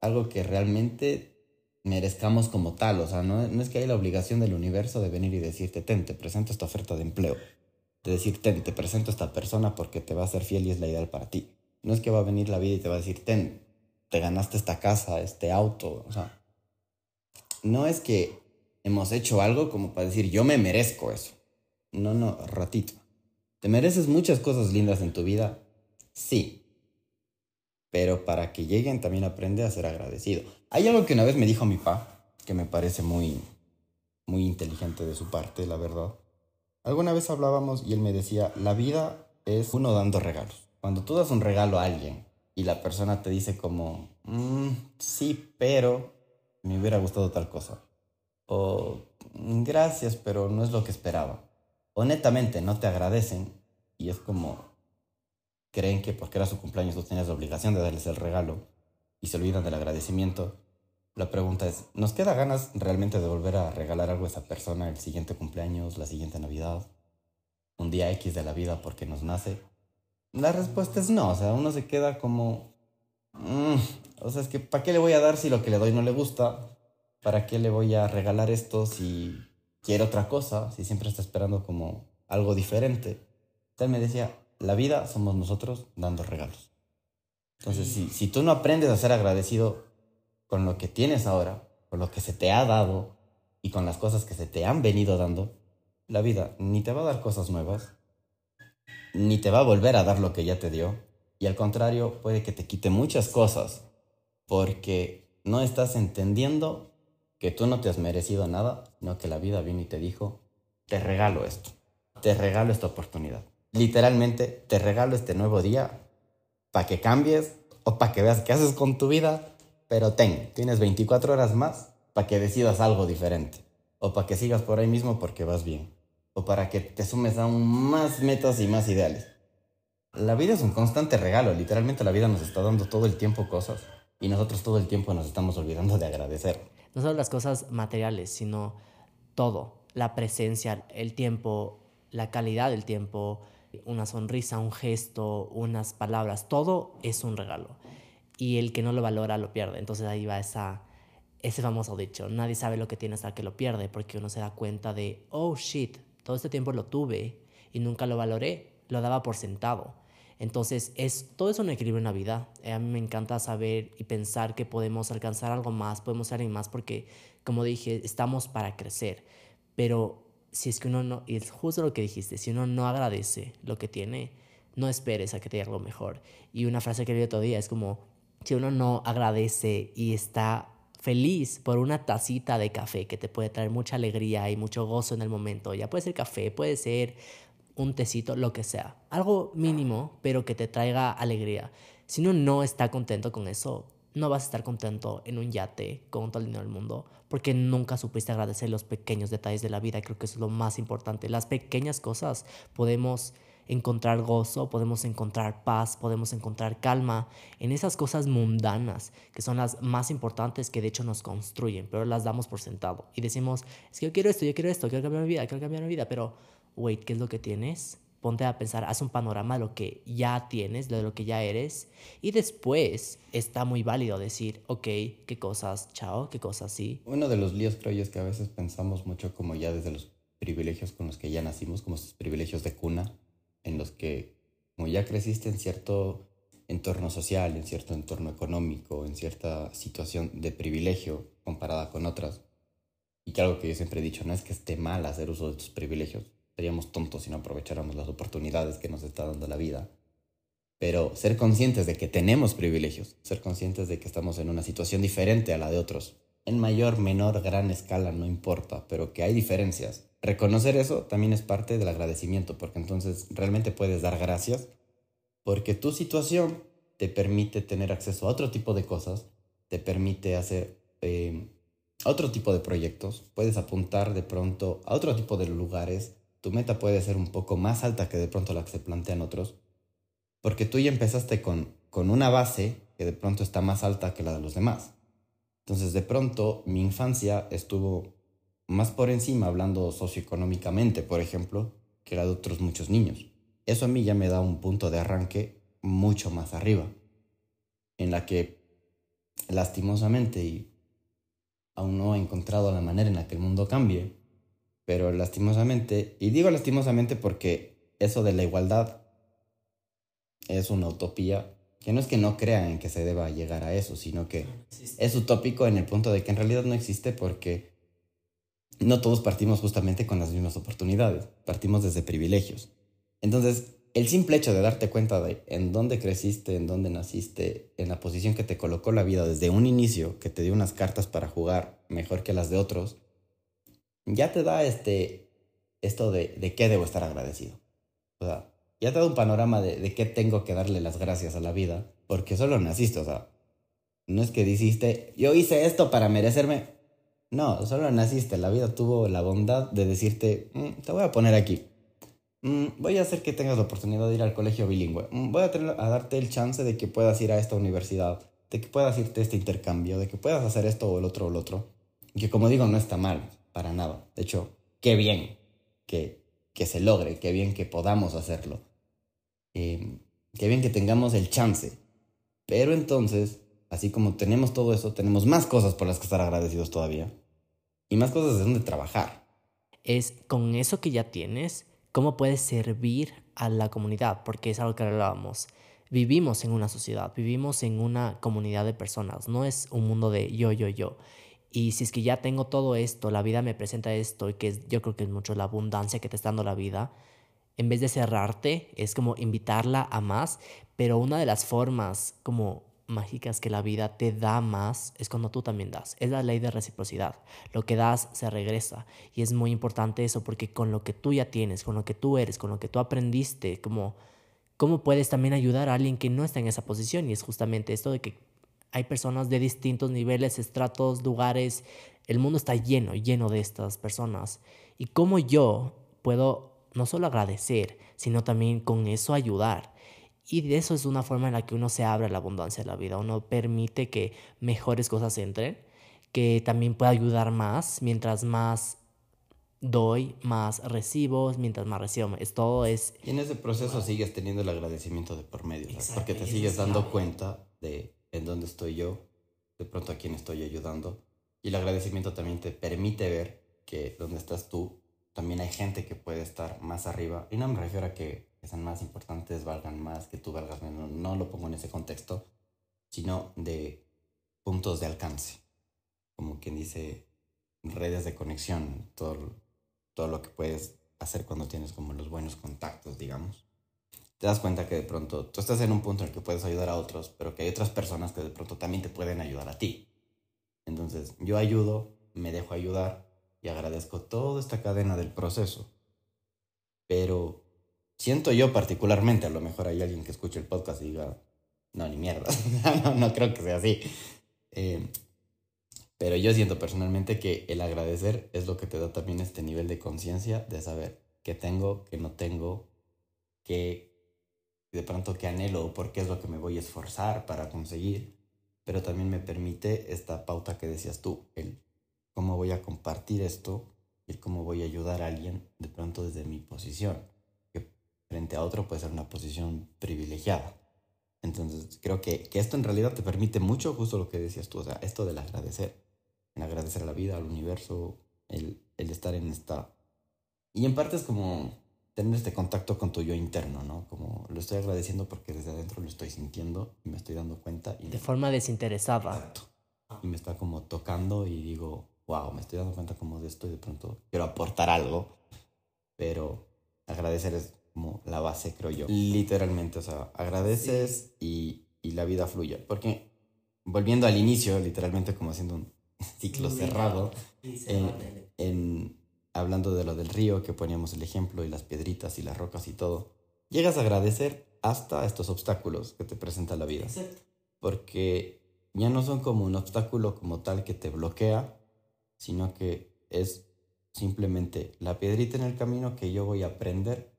algo que realmente merezcamos como tal, o sea, no, es que haya la obligación del universo de venir y decirte, ten, te presento esta oferta de empleo, de decir, ten, te presento esta persona porque te va a ser fiel y es la ideal para ti. No es que va a venir la vida y te va a decir, ten, te ganaste esta casa, este auto, o sea, no es que hemos hecho algo como para decir, yo me merezco eso. No, no, ratito. ¿Te mereces muchas cosas lindas en tu vida? Sí. Pero para que lleguen también aprende a ser agradecido. Hay algo que una vez me dijo mi pa, que me parece muy, muy inteligente de su parte, la verdad. Alguna vez hablábamos y él me decía, la vida es uno dando regalos. Cuando tú das un regalo a alguien y la persona te dice como, mm, sí, pero me hubiera gustado tal cosa. O gracias, pero no es lo que esperaba honestamente no te agradecen y es como creen que porque era su cumpleaños tú tenías la obligación de darles el regalo y se olvidan del agradecimiento. La pregunta es, ¿nos queda ganas realmente de volver a regalar algo a esa persona el siguiente cumpleaños, la siguiente Navidad, un día X de la vida porque nos nace? La respuesta es no, o sea, uno se queda como... Mm, o sea, es que ¿para qué le voy a dar si lo que le doy no le gusta? ¿Para qué le voy a regalar esto si quiere otra cosa, si siempre está esperando como algo diferente. Él me decía, la vida somos nosotros dando regalos. Entonces, si, si tú no aprendes a ser agradecido con lo que tienes ahora, con lo que se te ha dado y con las cosas que se te han venido dando, la vida ni te va a dar cosas nuevas, ni te va a volver a dar lo que ya te dio, y al contrario, puede que te quite muchas cosas porque no estás entendiendo que tú no te has merecido nada, sino que la vida vino y te dijo, te regalo esto, te regalo esta oportunidad. Literalmente, te regalo este nuevo día para que cambies o para que veas qué haces con tu vida, pero ten, tienes 24 horas más para que decidas algo diferente, o para que sigas por ahí mismo porque vas bien, o para que te sumes aún más metas y más ideales. La vida es un constante regalo, literalmente la vida nos está dando todo el tiempo cosas y nosotros todo el tiempo nos estamos olvidando de agradecer no solo las cosas materiales, sino todo, la presencia, el tiempo, la calidad del tiempo, una sonrisa, un gesto, unas palabras, todo es un regalo. Y el que no lo valora lo pierde. Entonces ahí va esa, ese famoso dicho, nadie sabe lo que tiene hasta que lo pierde, porque uno se da cuenta de, oh shit, todo este tiempo lo tuve y nunca lo valoré, lo daba por sentado. Entonces, es, todo es un equilibrio en la vida. Eh, a mí me encanta saber y pensar que podemos alcanzar algo más, podemos ser más, porque, como dije, estamos para crecer. Pero si es que uno no, y es justo lo que dijiste, si uno no agradece lo que tiene, no esperes a que te dé algo mejor. Y una frase que leí otro día es como, si uno no agradece y está feliz por una tacita de café que te puede traer mucha alegría y mucho gozo en el momento, ya puede ser café, puede ser un tecito, lo que sea. Algo mínimo, pero que te traiga alegría. Si uno no está contento con eso, no vas a estar contento en un yate con todo el dinero del mundo porque nunca supiste agradecer los pequeños detalles de la vida. Creo que eso es lo más importante. Las pequeñas cosas podemos encontrar gozo, podemos encontrar paz, podemos encontrar calma en esas cosas mundanas que son las más importantes que de hecho nos construyen, pero las damos por sentado y decimos, es que yo quiero esto, yo quiero esto, quiero cambiar mi vida, quiero cambiar mi vida, pero wait, ¿qué es lo que tienes? Ponte a pensar, haz un panorama de lo que ya tienes, de lo que ya eres, y después está muy válido decir, ok, qué cosas, chao, qué cosas sí. Uno de los líos creo yo es que a veces pensamos mucho como ya desde los privilegios con los que ya nacimos, como estos privilegios de cuna, en los que como ya creciste en cierto entorno social, en cierto entorno económico, en cierta situación de privilegio comparada con otras, y que algo que yo siempre he dicho, no es que esté mal hacer uso de tus privilegios, seríamos tontos si no aprovecháramos las oportunidades que nos está dando la vida. Pero ser conscientes de que tenemos privilegios, ser conscientes de que estamos en una situación diferente a la de otros, en mayor, menor, gran escala, no importa, pero que hay diferencias reconocer eso también es parte del agradecimiento, porque entonces realmente puedes dar gracias, porque tu situación te permite tener acceso a otro tipo de cosas, te permite hacer eh, otro tipo de proyectos, puedes apuntar de pronto a otro tipo de lugares, tu meta puede ser un poco más alta que de pronto la que se plantean otros, porque tú ya empezaste con, con una base que de pronto está más alta que la de los demás. Entonces de pronto mi infancia estuvo más por encima, hablando socioeconómicamente, por ejemplo, que la de otros muchos niños. Eso a mí ya me da un punto de arranque mucho más arriba, en la que lastimosamente y aún no he encontrado la manera en la que el mundo cambie, pero lastimosamente, y digo lastimosamente porque eso de la igualdad es una utopía, que no es que no crean en que se deba llegar a eso, sino que es utópico en el punto de que en realidad no existe porque no todos partimos justamente con las mismas oportunidades, partimos desde privilegios. Entonces, el simple hecho de darte cuenta de en dónde creciste, en dónde naciste, en la posición que te colocó la vida desde un inicio, que te dio unas cartas para jugar mejor que las de otros, ya te da este, esto de, de qué debo estar agradecido. O sea, ya te da un panorama de, de qué tengo que darle las gracias a la vida, porque solo naciste, o sea, no es que dijiste, yo hice esto para merecerme, no, solo naciste. La vida tuvo la bondad de decirte, mm, te voy a poner aquí. Mm, voy a hacer que tengas la oportunidad de ir al colegio bilingüe. Mm, voy a, a darte el chance de que puedas ir a esta universidad, de que puedas irte a este intercambio, de que puedas hacer esto o el otro o el otro. Que como digo, no está mal, para nada. De hecho, qué bien que, que se logre, qué bien que podamos hacerlo. Em, qué bien que tengamos el chance. Pero entonces así como tenemos todo eso, tenemos más cosas por las que estar agradecidos todavía. Y más cosas de donde trabajar. Es con eso que ya tienes, cómo puedes servir a la comunidad, porque es algo que hablábamos. Vivimos en una sociedad, vivimos en una comunidad de personas, no es un mundo de yo, yo, yo. Y si es que ya tengo todo esto, la vida me presenta esto, y que yo creo que es mucho la abundancia que te está dando la vida, en vez de cerrarte, es como invitarla a más, pero una de las formas como mágicas que la vida te da más es cuando tú también das. Es la ley de reciprocidad. Lo que das se regresa. Y es muy importante eso porque con lo que tú ya tienes, con lo que tú eres, con lo que tú aprendiste, como cómo puedes también ayudar a alguien que no está en esa posición. Y es justamente esto de que hay personas de distintos niveles, estratos, lugares. El mundo está lleno, lleno de estas personas. Y cómo yo puedo no solo agradecer, sino también con eso ayudar. Y de eso es una forma en la que uno se abre a la abundancia de la vida, uno permite que mejores cosas entren, que también pueda ayudar más, mientras más doy, más recibo, mientras más recibo, es todo es... Y en ese proceso sigues teniendo el agradecimiento de por medio, porque te sigues dando cuenta de en dónde estoy yo, de pronto a quién estoy ayudando, y el agradecimiento también te permite ver que donde estás tú, también hay gente que puede estar más arriba, y no me refiero a que sean más importantes, valgan más, que tú valgas menos. No lo pongo en ese contexto, sino de puntos de alcance. Como quien dice, redes de conexión, todo, todo lo que puedes hacer cuando tienes como los buenos contactos, digamos. Te das cuenta que de pronto tú estás en un punto en el que puedes ayudar a otros, pero que hay otras personas que de pronto también te pueden ayudar a ti. Entonces, yo ayudo, me dejo ayudar y agradezco toda esta cadena del proceso. Pero siento yo particularmente, a lo mejor hay alguien que escuche el podcast y diga, No, ni mierda. no, no creo que sea así. Eh, pero yo siento personalmente que el agradecer es lo que te da también este nivel de conciencia de saber qué tengo, qué no tengo, qué de pronto qué anhelo por qué es lo que me voy a esforzar para conseguir. Pero también me permite esta pauta que decías tú, el cómo voy a compartir esto y cómo voy a ayudar a alguien de pronto desde mi posición, que frente a otro puede ser una posición privilegiada. Entonces creo que, que esto en realidad te permite mucho justo lo que decías tú, o sea, esto del agradecer agradecer a la vida, al universo, el, el estar en esta... Y en parte es como tener este contacto con tu yo interno, ¿no? Como lo estoy agradeciendo porque desde adentro lo estoy sintiendo y me estoy dando cuenta. Y de forma desinteresada. Exacto. Y me está como tocando y digo, wow, me estoy dando cuenta como de esto y de pronto quiero aportar algo. Pero agradecer es como la base, creo yo. Literalmente, o sea, agradeces y, y la vida fluye. Porque volviendo al inicio, literalmente como haciendo un ciclo cerrado, en, hablando de lo del río, que poníamos el ejemplo, y las piedritas y las rocas y todo, llegas a agradecer hasta estos obstáculos que te presenta la vida. Porque ya no son como un obstáculo como tal que te bloquea, sino que es simplemente la piedrita en el camino que yo voy a aprender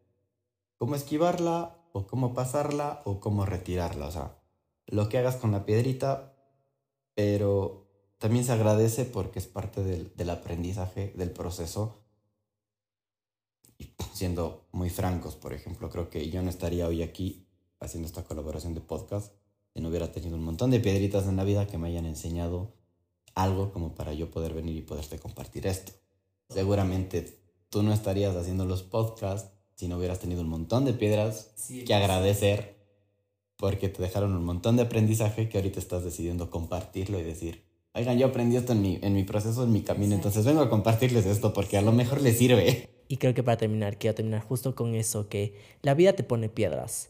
cómo esquivarla o cómo pasarla o cómo retirarla. O sea, lo que hagas con la piedrita, pero también se agradece porque es parte del, del aprendizaje, del proceso. Siendo muy francos, por ejemplo, creo que yo no estaría hoy aquí haciendo esta colaboración de podcast si no hubiera tenido un montón de piedritas en la vida que me hayan enseñado algo como para yo poder venir y poderte compartir esto. Seguramente tú no estarías haciendo los podcasts si no hubieras tenido un montón de piedras que agradecer porque te dejaron un montón de aprendizaje que ahorita estás decidiendo compartirlo y decir, oigan, yo aprendí esto en mi, en mi proceso, en mi camino, entonces vengo a compartirles esto porque a lo mejor les sirve. Y creo que para terminar, quiero terminar justo con eso, que la vida te pone piedras.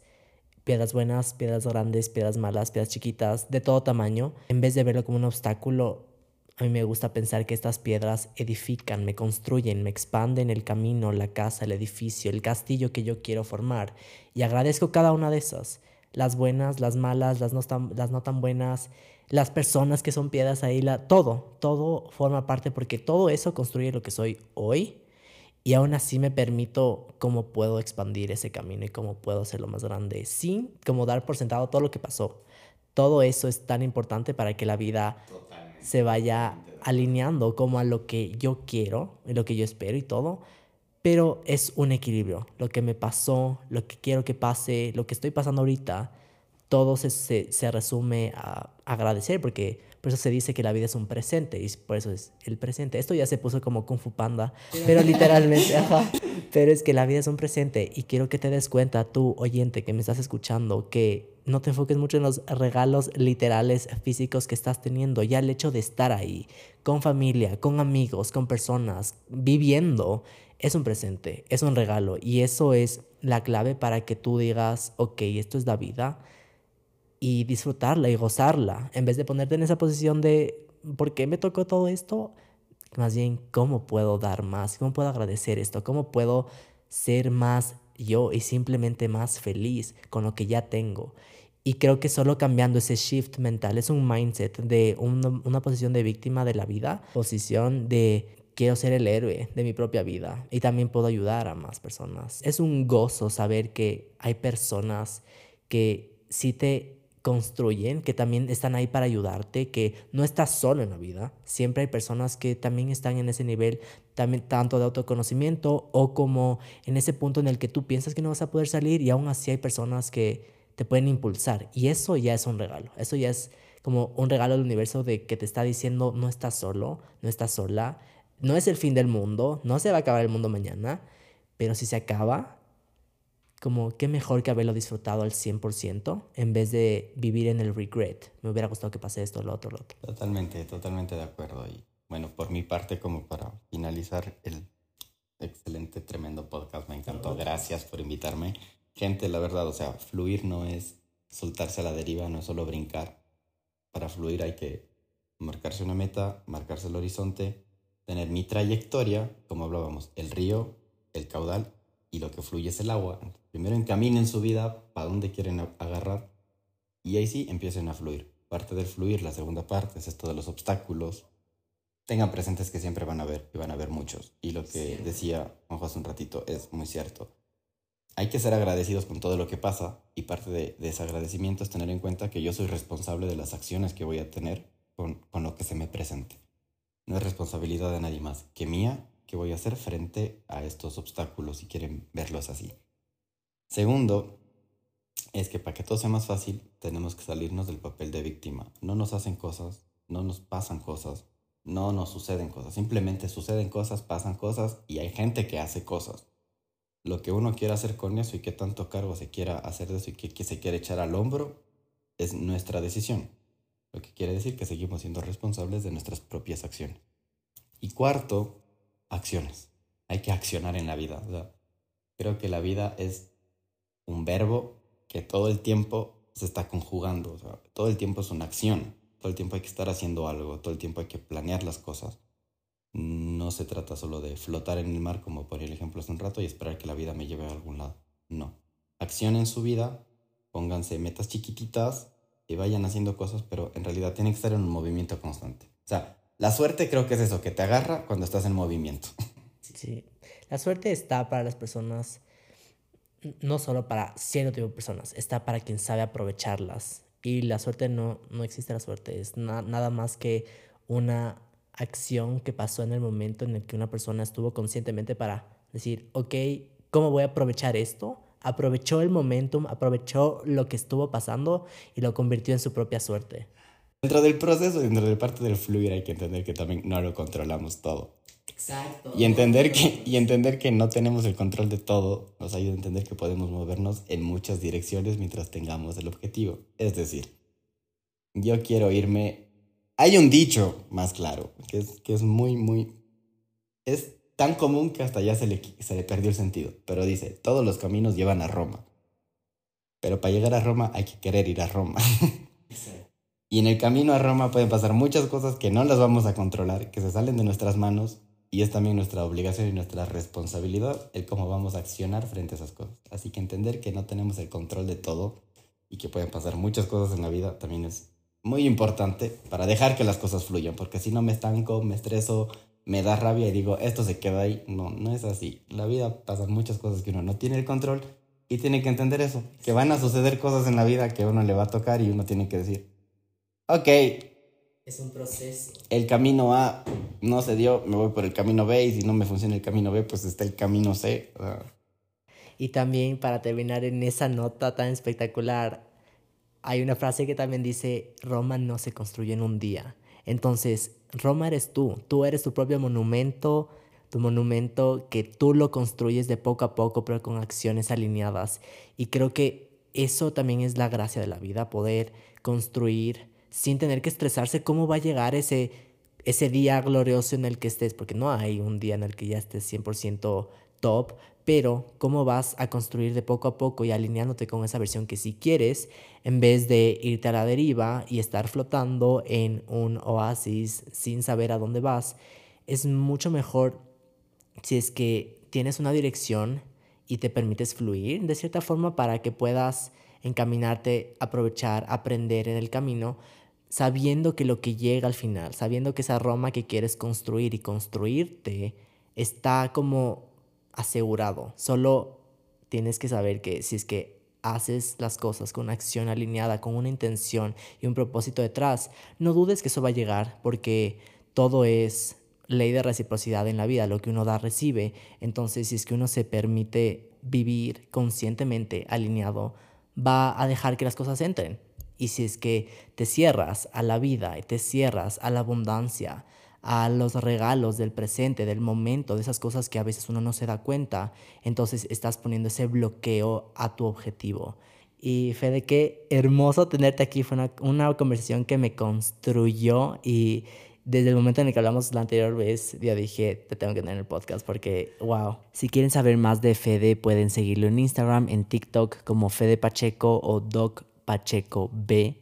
Piedras buenas, piedras grandes, piedras malas, piedras chiquitas, de todo tamaño. En vez de verlo como un obstáculo, a mí me gusta pensar que estas piedras edifican, me construyen, me expanden el camino, la casa, el edificio, el castillo que yo quiero formar. Y agradezco cada una de esas. Las buenas, las malas, las no tan, las no tan buenas, las personas que son piedras ahí, la, todo, todo forma parte porque todo eso construye lo que soy hoy y aún así me permito cómo puedo expandir ese camino y cómo puedo hacerlo más grande sin como dar por sentado todo lo que pasó. Todo eso es tan importante para que la vida se vaya alineando como a lo que yo quiero, lo que yo espero y todo. Pero es un equilibrio. Lo que me pasó, lo que quiero que pase, lo que estoy pasando ahorita, todo se, se, resume a agradecer, porque por eso se dice que la vida es un presente y por eso es el presente. Esto ya se puso como Kung Fu Panda, pero literalmente, ajá. Pero es que la vida es un presente y quiero que te des cuenta, tú oyente que me estás escuchando, que no te enfoques mucho en los regalos literales físicos que estás teniendo, ya el hecho de estar ahí, con familia, con amigos, con personas, viviendo, es un presente, es un regalo y eso es la clave para que tú digas, ok, esto es la vida y disfrutarla y gozarla, en vez de ponerte en esa posición de, ¿por qué me tocó todo esto? Más bien, ¿cómo puedo dar más? ¿Cómo puedo agradecer esto? ¿Cómo puedo ser más yo y simplemente más feliz con lo que ya tengo? Y creo que solo cambiando ese shift mental es un mindset de una posición de víctima de la vida, posición de quiero ser el héroe de mi propia vida y también puedo ayudar a más personas. Es un gozo saber que hay personas que si te construyen, que también están ahí para ayudarte, que no estás solo en la vida. Siempre hay personas que también están en ese nivel, también tanto de autoconocimiento o como en ese punto en el que tú piensas que no vas a poder salir y aún así hay personas que te pueden impulsar. Y eso ya es un regalo. Eso ya es como un regalo del universo de que te está diciendo no estás solo, no estás sola, no es el fin del mundo, no se va a acabar el mundo mañana, pero si se acaba, como qué mejor que haberlo disfrutado al 100% en vez de vivir en el regret. Me hubiera gustado que pase esto, lo otro, lo otro. Totalmente, totalmente de acuerdo. Y bueno, por mi parte, como para finalizar el excelente, tremendo podcast, me encantó. Gracias por invitarme. Gente, la verdad, o sea, fluir no es soltarse a la deriva, no es solo brincar. Para fluir hay que marcarse una meta, marcarse el horizonte, tener mi trayectoria, como hablábamos, el río, el caudal y lo que fluye es el agua. Primero encaminen su vida para dónde quieren agarrar Y ahí sí empiecen a fluir. Parte del fluir, la segunda parte, es esto de los obstáculos. Tengan presentes que siempre van a ver, y van a haber muchos. Y lo que decía Juanjo hace un ratito es muy cierto. Hay que ser agradecidos con todo lo que pasa y parte de, ese agradecimiento es tener en cuenta que yo soy responsable de las acciones que voy a tener con, con lo que se me presente. No es responsabilidad de nadie más que mía que voy a hacer frente a estos obstáculos si quieren verlos así. Segundo, es que para que todo sea más fácil, tenemos que salirnos del papel de víctima. No nos hacen cosas, no nos pasan cosas, no nos suceden cosas. Simplemente suceden cosas, pasan cosas y hay gente que hace cosas. Lo que uno quiera hacer con eso y qué tanto cargo se quiera hacer de eso y qué, se quiere echar al hombro es nuestra decisión. Lo que quiere decir que seguimos siendo responsables de nuestras propias acciones. Y cuarto, acciones. Hay que accionar en la vida. creo que la vida es un verbo que todo el tiempo se está conjugando. todo el tiempo es una acción. Todo el tiempo hay que estar haciendo algo. Todo el tiempo hay que planear las cosas. No se trata solo de flotar en el mar, como por el ejemplo hace un rato, y esperar que la vida me lleve a algún lado. No. Accionen su vida, pónganse metas chiquititas y vayan haciendo cosas, pero en realidad tienen que estar en un movimiento constante. O sea, la suerte creo que es eso, que te agarra cuando estás en movimiento. Sí, la suerte está para las personas, no solo para cierto tipo de personas, está para quien sabe aprovecharlas. Y la suerte no, no existe la suerte, es nada más que una acción que pasó en el momento en el que una persona estuvo conscientemente para decir, ok, ¿cómo voy a aprovechar esto? Aprovechó el momentum, aprovechó lo que estuvo pasando y lo convirtió en su propia suerte. Dentro del proceso, dentro de parte del fluir, hay que entender que también no lo controlamos todo. Exacto. Y entender, que, y entender que no tenemos el control de todo nos ayuda a entender que podemos movernos en muchas direcciones mientras tengamos el objetivo. Es decir, yo quiero irme... Hay un dicho más claro, que es, que es muy, muy... Es tan común que hasta ya se le, se le perdió el sentido, pero dice, todos los caminos llevan a Roma. Pero para llegar a Roma hay que querer ir a Roma. Exacto. Y en el camino a Roma pueden pasar muchas cosas que no las vamos a controlar, que se salen de nuestras manos y es también nuestra obligación y nuestra responsabilidad el cómo vamos a accionar frente a esas cosas. Así que entender que no tenemos el control de todo y que pueden pasar muchas cosas en la vida también es muy importante para dejar que las cosas fluyan, porque si no me estanco, me estreso, me da rabia y digo, esto se queda ahí. No, no es así. La vida pasan muchas cosas que uno no tiene el control y tiene que entender eso, que van a suceder cosas en la vida que uno le va a tocar y uno tiene que decir, ok. Es un proceso. El camino A no se dio, me voy por el camino B y si no me funciona el camino B, pues está el camino C. Y también para terminar en esa nota tan espectacular, hay una frase que también dice, Roma no se construye en un día. Entonces, Roma eres tú, tú eres tu propio monumento, tu monumento que tú lo construyes de poco a poco, pero con acciones alineadas. Y creo que eso también es la gracia de la vida, poder construir sin tener que estresarse cómo va a llegar ese, ese día glorioso en el que estés, porque no hay un día en el que ya estés 100% top, pero cómo vas a construir de poco a poco y alineándote con esa versión que si quieres, en vez de irte a la deriva y estar flotando en un oasis sin saber a dónde vas, es mucho mejor si es que tienes una dirección y te permites fluir de cierta forma para que puedas encaminarte, aprovechar, aprender en el camino, sabiendo que lo que llega al final, sabiendo que esa Roma que quieres construir y construirte está como asegurado. Solo tienes que saber que si es que haces las cosas con acción alineada, con una intención y un propósito detrás, no dudes que eso va a llegar porque todo es ley de reciprocidad en la vida, lo que uno da recibe. Entonces, si es que uno se permite vivir conscientemente alineado, va a dejar que las cosas entren. Y si es que te cierras a la vida y te cierras a la abundancia, a los regalos del presente, del momento, de esas cosas que a veces uno no se da cuenta, entonces estás poniendo ese bloqueo a tu objetivo. Y Fede, qué hermoso tenerte aquí. Fue una, una conversación que me construyó y desde el momento en el que hablamos la anterior vez, ya dije, te tengo que tener en el podcast porque, wow. Si quieren saber más de Fede, pueden seguirlo en Instagram, en TikTok como Fede Pacheco o Doc Pacheco B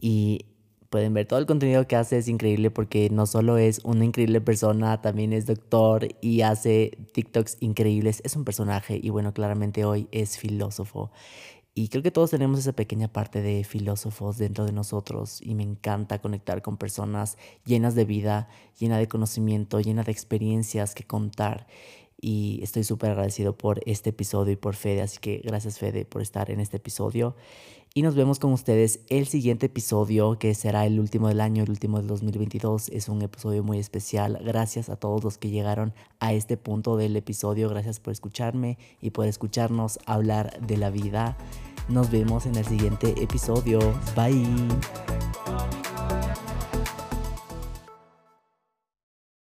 y pueden ver todo el contenido que hace, es increíble porque no solo es una increíble persona, también es doctor y hace TikToks increíbles, es un personaje y bueno, claramente hoy es filósofo. Y creo que todos tenemos esa pequeña parte de filósofos dentro de nosotros y me encanta conectar con personas llenas de vida, llenas de conocimiento, llenas de experiencias que contar. Y estoy súper agradecido por este episodio y por Fede, así que gracias Fede por estar en este episodio. Y nos vemos con ustedes el siguiente episodio, que será el último del año, el último del 2022. Es un episodio muy especial. Gracias a todos los que llegaron a este punto del episodio. Gracias por escucharme y por escucharnos hablar de la vida. Nos vemos en el siguiente episodio. Bye.